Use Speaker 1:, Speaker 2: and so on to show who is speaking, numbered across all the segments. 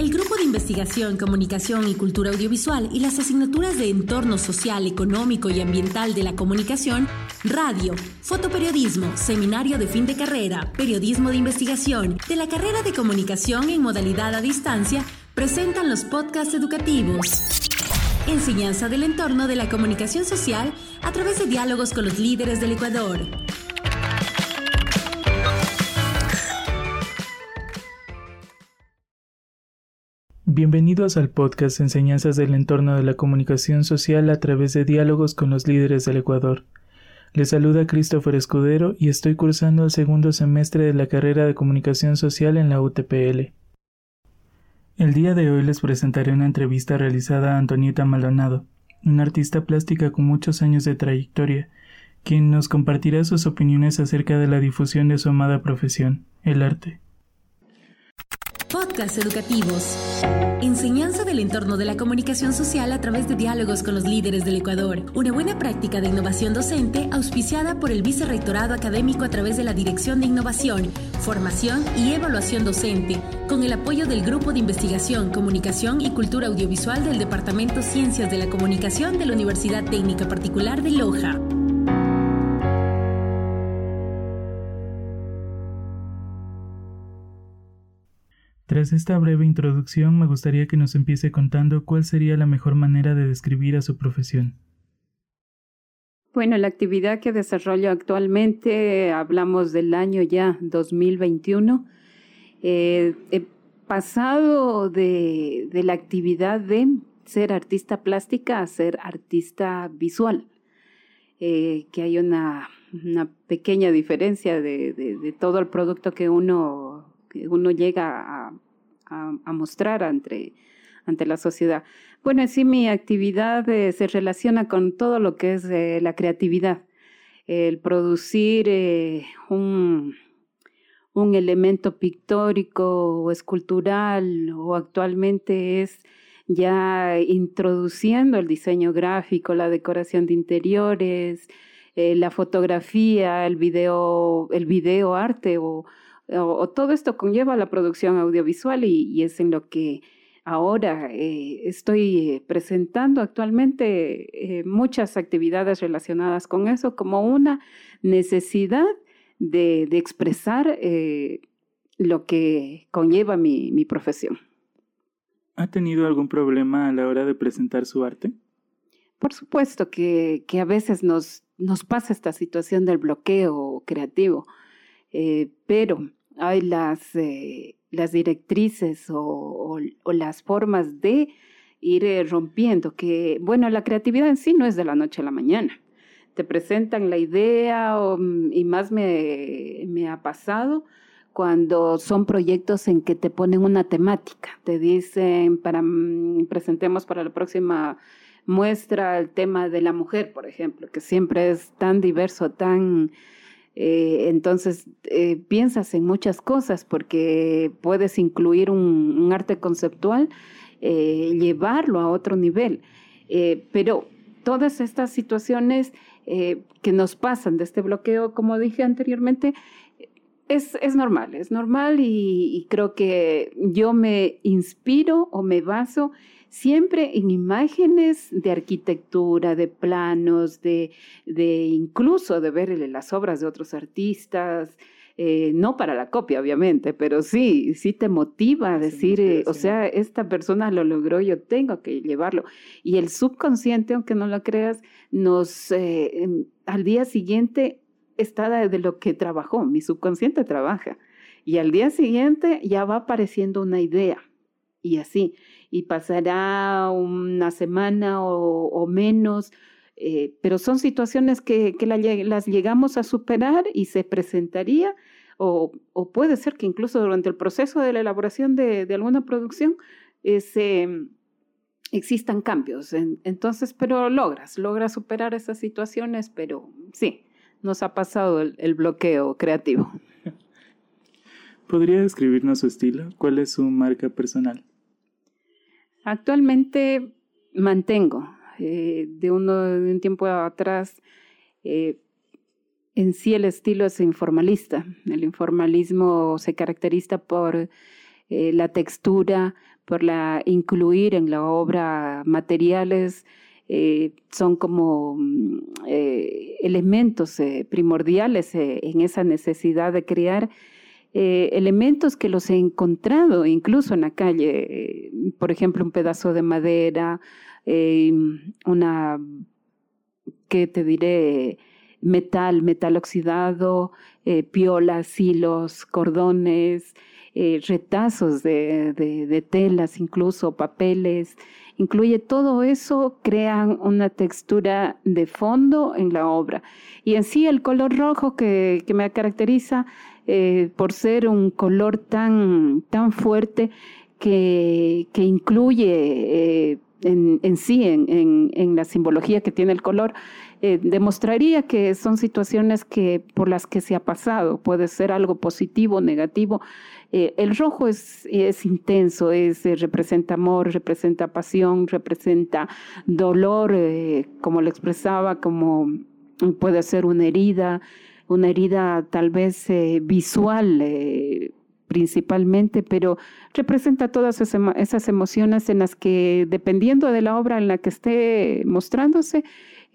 Speaker 1: El Grupo de Investigación, Comunicación y Cultura Audiovisual y las asignaturas de Entorno Social, Económico y Ambiental de la Comunicación, Radio, Fotoperiodismo, Seminario de Fin de Carrera, Periodismo de Investigación, de la carrera de Comunicación en modalidad a distancia, presentan los podcasts educativos. Enseñanza del entorno de la comunicación social a través de diálogos con los líderes del Ecuador.
Speaker 2: Bienvenidos al podcast Enseñanzas del entorno de la comunicación social a través de diálogos con los líderes del Ecuador. Les saluda Christopher Escudero y estoy cursando el segundo semestre de la carrera de comunicación social en la UTPL. El día de hoy les presentaré una entrevista realizada a Antonieta Maldonado, una artista plástica con muchos años de trayectoria, quien nos compartirá sus opiniones acerca de la difusión de su amada profesión, el arte.
Speaker 1: Podcast educativos. Enseñanza del entorno de la comunicación social a través de diálogos con los líderes del Ecuador. Una buena práctica de innovación docente auspiciada por el Vicerrectorado Académico a través de la Dirección de Innovación, Formación y Evaluación Docente, con el apoyo del Grupo de Investigación, Comunicación y Cultura Audiovisual del Departamento Ciencias de la Comunicación de la Universidad Técnica Particular de Loja.
Speaker 2: Tras esta breve introducción, me gustaría que nos empiece contando cuál sería la mejor manera de describir a su profesión.
Speaker 3: Bueno, la actividad que desarrollo actualmente, hablamos del año ya 2021, eh, he pasado de, la actividad de ser artista plástica a ser artista visual, eh, que hay una, pequeña diferencia de todo el producto que uno que uno llega a, mostrar ante, ante la sociedad. Bueno, sí, mi actividad eh, se relaciona con todo lo que es eh, la creatividad, el producir eh, un, un elemento pictórico o escultural o actualmente es ya introduciendo el diseño gráfico, la decoración de interiores, la fotografía, el video, el video arte o, o, todo esto conlleva la producción audiovisual y, es en lo que ahora eh, estoy eh, presentando actualmente eh, muchas actividades relacionadas con eso como una necesidad de, expresar lo que conlleva mi, profesión.
Speaker 2: ¿Ha tenido algún problema a la hora de presentar su arte?
Speaker 3: Por supuesto que, a veces nos, nos pasa esta situación del bloqueo creativo, pero hay las, eh, las directrices o, las formas de ir eh, rompiendo, que bueno, la creatividad en sí no es de la noche a la mañana. Te presentan la idea mm, y más me, me ha pasado cuando son proyectos en que te ponen una temática, te dicen, para mm, presentemos para la próxima muestra el tema de la mujer, por ejemplo, que siempre es tan diverso, tan eh, entonces, eh, piensas en muchas cosas porque puedes incluir un, arte conceptual, eh, llevarlo a otro nivel. pero todas estas situaciones que nos pasan de este bloqueo, como dije anteriormente, es, es normal, es normal y creo que yo me inspiro o me baso siempre en imágenes de arquitectura, de planos, de, de incluso de ver las obras de otros artistas. Eh, no para la copia, obviamente, pero sí, sí te motiva a decir, eh, o sea, esta persona lo logró, yo tengo que llevarlo. Y el subconsciente, aunque no lo creas, nos, eh, al día siguiente está de lo que trabajó, mi subconsciente trabaja. Y al día siguiente ya va apareciendo una idea. Y así y pasará una semana o, menos, eh, pero son situaciones que, las llegamos a superar y se presentaría, o, puede ser que incluso durante el proceso de la elaboración de, alguna producción existan cambios. entonces, pero logras, logras superar esas situaciones, pero sí, nos ha pasado el bloqueo creativo.
Speaker 2: ¿Podría describirnos su estilo? ¿Cuál es su marca personal?
Speaker 3: Actualmente mantengo eh, de, uno, de un tiempo atrás eh, en sí el estilo es informalista. El informalismo se caracteriza por eh, la textura, por la incluir en la obra materiales eh, son como mm, eh, elementos eh, primordiales en esa necesidad de crear elementos que los he encontrado incluso en la calle, por ejemplo, un pedazo de madera, una, ¿qué te diré? Metal, metal oxidado, piolas, hilos, cordones, retazos de, de, telas, incluso papeles, incluye todo eso, crean una textura de fondo en la obra. Y en sí el color rojo que, me caracteriza eh, por ser un color tan, tan fuerte que, que incluye... Eh, en, sí, en, la simbología que tiene el color, eh, demostraría que son situaciones que, por las que se ha pasado. Puede ser algo positivo, negativo. Eh, el rojo es, es intenso, es, eh, representa amor, representa pasión, representa dolor, como lo expresaba, como puede ser una herida, una herida tal vez visual principalmente, pero representa todas esas emociones en las que, dependiendo de la obra en la que esté mostrándose,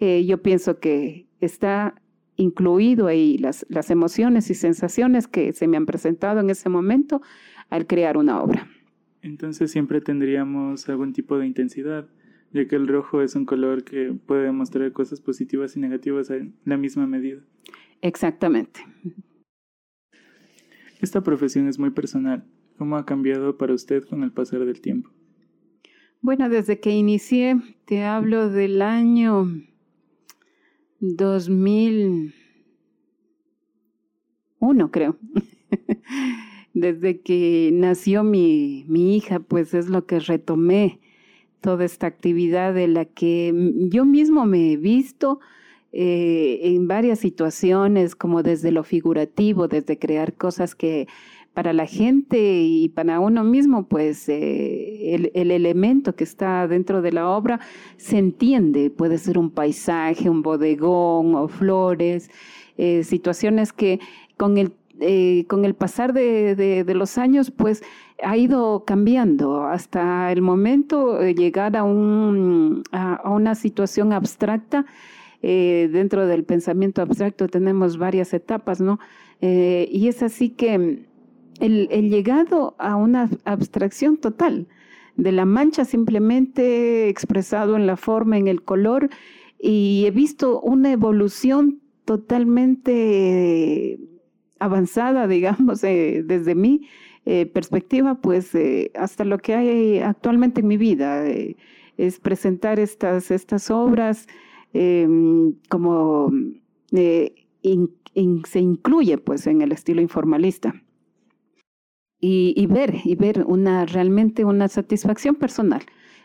Speaker 3: eh, yo pienso que está incluido ahí las, las emociones y sensaciones que se me han presentado en ese momento al crear una obra.
Speaker 2: Entonces siempre tendríamos algún tipo de intensidad, ya que el rojo es un color que puede mostrar cosas positivas y negativas en la misma medida.
Speaker 3: Exactamente.
Speaker 2: Esta profesión es muy personal. ¿Cómo ha cambiado para usted con el pasar del tiempo?
Speaker 3: Bueno, desde que inicié, te hablo del año 2001, creo. desde que nació mi, mi hija, pues es lo que retomé toda esta actividad de la que yo mismo me he visto eh, en varias situaciones, como desde lo figurativo, desde crear cosas que para la gente y para uno mismo, pues eh, el, elemento que está dentro de la obra se entiende, puede ser un paisaje, un bodegón o flores, eh, situaciones que con el, con el pasar de, los años, pues ha ido cambiando hasta el momento llegar a, un, a una situación abstracta eh, dentro del pensamiento abstracto tenemos varias etapas, ¿no? Eh, y es así que el, llegado a una abstracción total de la mancha simplemente expresado en la forma, en el color, y he visto una evolución totalmente avanzada, digamos, eh, desde mi perspectiva, pues hasta lo que hay actualmente en mi vida, es presentar estas, estas obras Em, como eh, se incluye pues en el estilo informalista. Y, ver, y ver una, realmente una satisfacción personal,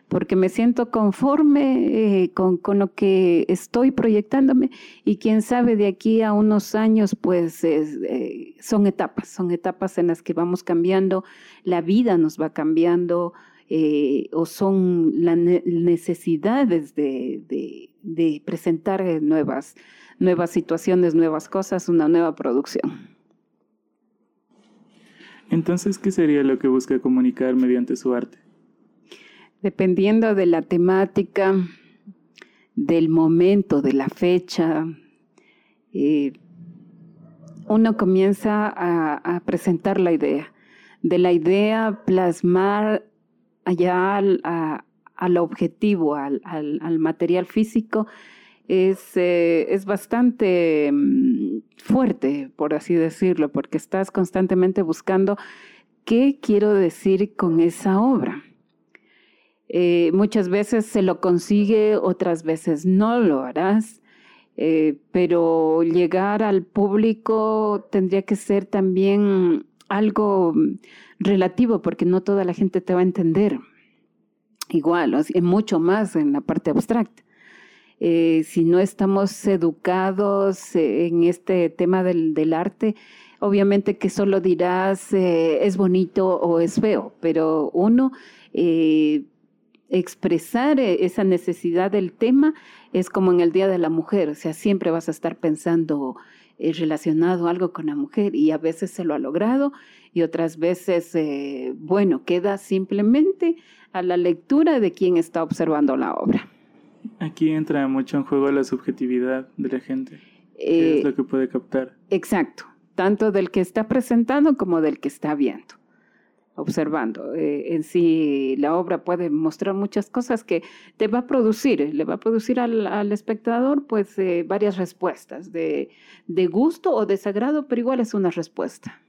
Speaker 3: porque me siento conforme eh, con, con, lo que estoy proyectándome y quién sabe de aquí a unos años, pues eh, son etapas, son etapas en las que vamos cambiando, la vida nos va cambiando, eh, o son las necesidades de, de, presentar eh, nuevas, nuevas situaciones, nuevas cosas, una nueva producción.
Speaker 2: Entonces, ¿qué sería lo que busca comunicar mediante su arte?
Speaker 3: Dependiendo de la temática, del momento, de la fecha, eh, uno comienza a, a, presentar la idea. De la idea, plasmar allá al, objetivo, al, material físico, es, eh, es bastante mm, fuerte, por así decirlo, porque estás constantemente buscando qué quiero decir con esa obra. Eh, muchas veces se lo consigue, otras veces no lo harás, eh, pero llegar al público tendría que ser también algo relativo porque no toda la gente te va a entender. Igual, mucho más en la parte abstracta. Eh, si no estamos educados en este tema del, arte, obviamente que solo dirás eh, es bonito o es feo, pero uno eh, expresar esa necesidad del tema es como en el Día de la Mujer, o sea, siempre vas a estar pensando eh, relacionado algo con la mujer y a veces se lo ha logrado y otras veces, eh, bueno, queda simplemente a la lectura de quien está observando la obra.
Speaker 2: Aquí entra mucho en juego la subjetividad de la gente, que es lo que puede captar.
Speaker 3: Exacto, tanto del que está presentando como del que está viendo observando. Eh, en sí, la obra puede mostrar muchas cosas que te va a producir, le va a producir al, espectador pues eh, varias respuestas de, de gusto o desagrado, pero igual es una respuesta.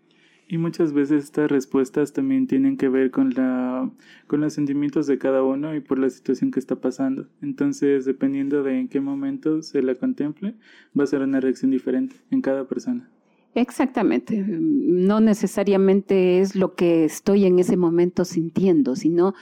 Speaker 2: Y muchas veces estas respuestas también tienen que ver con, la, con los sentimientos de cada uno y por la situación que está pasando. Entonces, dependiendo de en qué momento se la contemple, va a ser una reacción diferente en cada persona.
Speaker 3: Exactamente. No necesariamente es lo que estoy en ese momento sintiendo, sino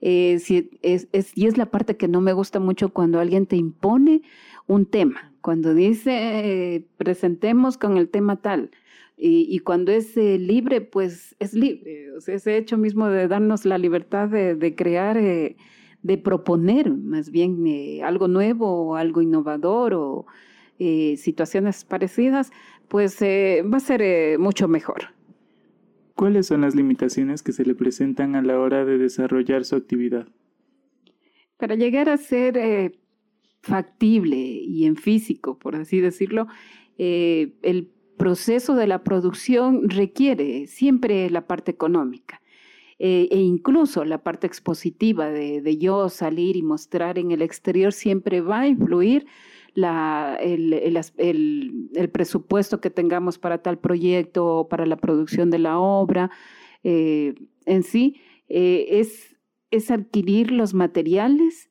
Speaker 3: eh, si es, y es la parte que no me gusta mucho cuando alguien te impone un tema, cuando dice eh, presentemos con el tema tal. Y, cuando es eh, libre, pues es libre. O sea, ese hecho mismo de darnos la libertad de, crear, de proponer más bien algo nuevo o algo innovador o situaciones parecidas, pues eh, va a ser eh, mucho mejor.
Speaker 2: ¿Cuáles son las limitaciones que se le presentan a la hora de desarrollar su actividad?
Speaker 3: Para llegar a ser eh, factible y en físico, por así decirlo, el proceso de la producción requiere siempre la parte económica. e incluso la parte expositiva de, yo salir y mostrar en el exterior siempre va a influir la, el, el, presupuesto que tengamos para tal proyecto o para la producción de la obra. Eh, en sí, eh, es, es, adquirir los materiales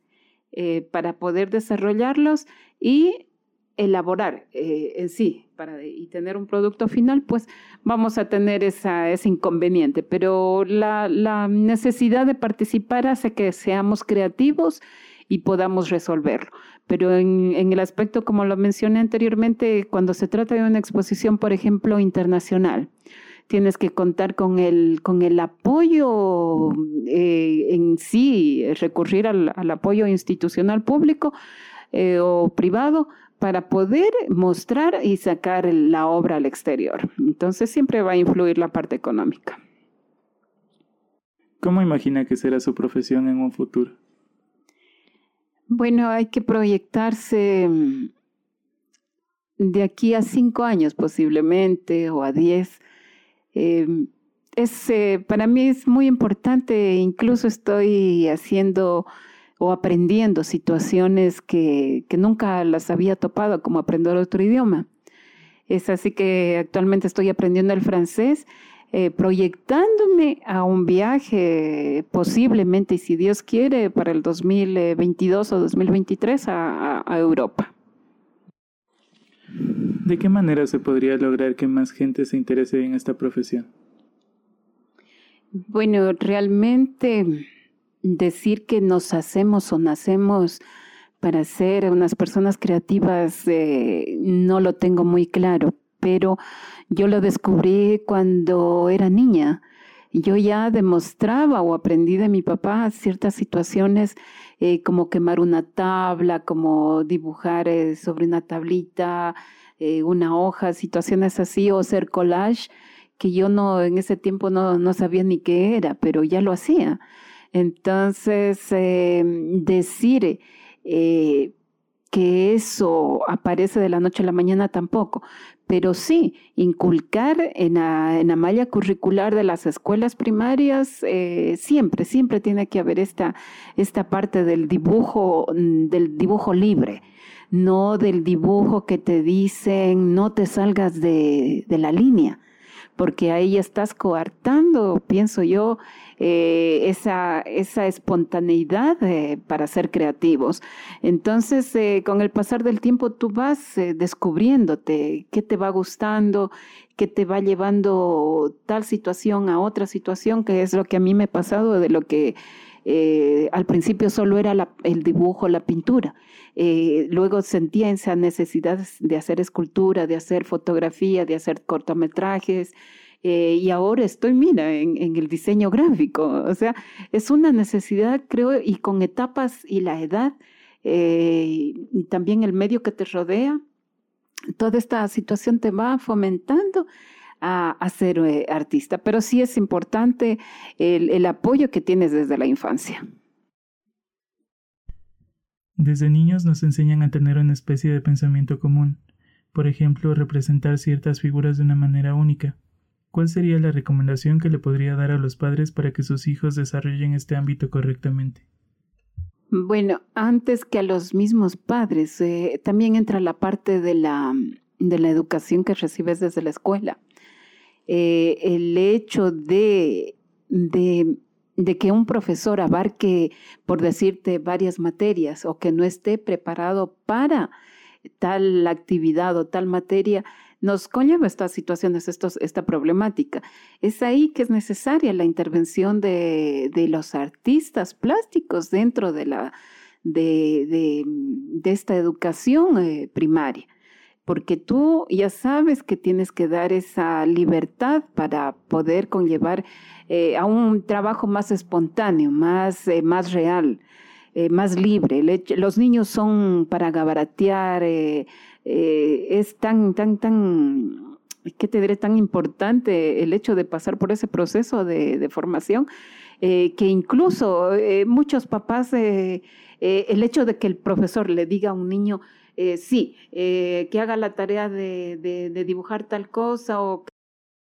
Speaker 3: eh, para poder desarrollarlos y elaborar en sí para, y tener un producto final, pues vamos a tener esa, ese inconveniente. Pero la, la necesidad de participar hace que seamos creativos y podamos resolverlo. Pero en, el aspecto, como lo mencioné anteriormente, cuando se trata de una exposición, por ejemplo, internacional, tienes que contar con el, con el apoyo eh, en sí, recurrir al, apoyo institucional público eh, o privado para poder mostrar y sacar la obra al exterior. Entonces siempre va a influir la parte económica.
Speaker 2: ¿Cómo imagina que será su profesión en un futuro?
Speaker 3: Bueno, hay que proyectarse mm, de aquí a cinco años posiblemente o a diez. Em, es, eh, para mí es muy importante, incluso estoy haciendo o aprendiendo situaciones que, que nunca las había topado, como aprender otro idioma. Es así que actualmente estoy aprendiendo el francés eh, proyectándome a un viaje posiblemente, si Dios quiere, para el 2022 o 2023 a, a Europa.
Speaker 2: ¿De qué manera se podría lograr que más gente se interese en esta profesión?
Speaker 3: Bueno, realmente decir que nos hacemos o nacemos para ser unas personas creativas eh, no lo tengo muy claro, pero yo lo descubrí cuando era niña. Yo ya demostraba o aprendí de mi papá ciertas situaciones eh, como quemar una tabla, como dibujar eh, sobre una tablita, eh, una hoja, situaciones así, o hacer collage, que yo no en ese tiempo no, no sabía ni qué era, pero ya lo hacía. Entonces, decir que eso aparece de la noche a la mañana tampoco, pero sí inculcar en la, en la malla curricular de las escuelas primarias, eh, siempre, siempre tiene que haber esta, esta parte del dibujo, mm, del dibujo libre, no del dibujo que te dicen no te salgas de, de la línea, porque ahí estás coartando, pienso yo, eh, esa, esa espontaneidad eh, para ser creativos. Entonces, eh, con el pasar del tiempo, tú vas descubriéndote qué te va gustando, qué te va llevando tal situación a otra situación, que es lo que a mí me ha pasado de lo que al principio solo era el dibujo, la pintura. Luego sentía esa necesidad de hacer escultura, de hacer fotografía, de hacer cortometrajes, eh, y ahora estoy, mira, en, el diseño gráfico. O sea, es una necesidad, creo, y con etapas y la edad eh, y también el medio que te rodea, toda esta situación te va fomentando a, ser eh, artista, pero sí es importante el apoyo que tienes desde la infancia.
Speaker 2: Desde niños nos enseñan a tener una especie de pensamiento común, por ejemplo, representar ciertas figuras de una manera única. ¿Cuál sería la recomendación que le podría dar a los padres para que sus hijos desarrollen este ámbito correctamente?
Speaker 3: Bueno, antes que a los mismos padres, eh, también entra la parte de la, de la educación que recibes desde la escuela. Eh, el hecho de, de, de, que un profesor abarque, por decirte, varias materias o que no esté preparado para tal actividad o tal materia, nos conlleva estas situaciones, esta problemática. Es ahí que es necesaria la intervención de, los artistas plásticos dentro de, la, de, esta educación eh, primaria, porque tú ya sabes que tienes que dar esa libertad para poder conllevar eh, a un trabajo más espontáneo, más, eh, más real. más libre. los niños son para gabaratear, eh, es tan, tan, tan, ¿qué te diré? Tan importante el hecho de pasar por ese proceso de, formación, eh, que incluso eh, muchos papás, el hecho de que el profesor le diga a un niño, sí, que haga la tarea de, de, dibujar tal cosa o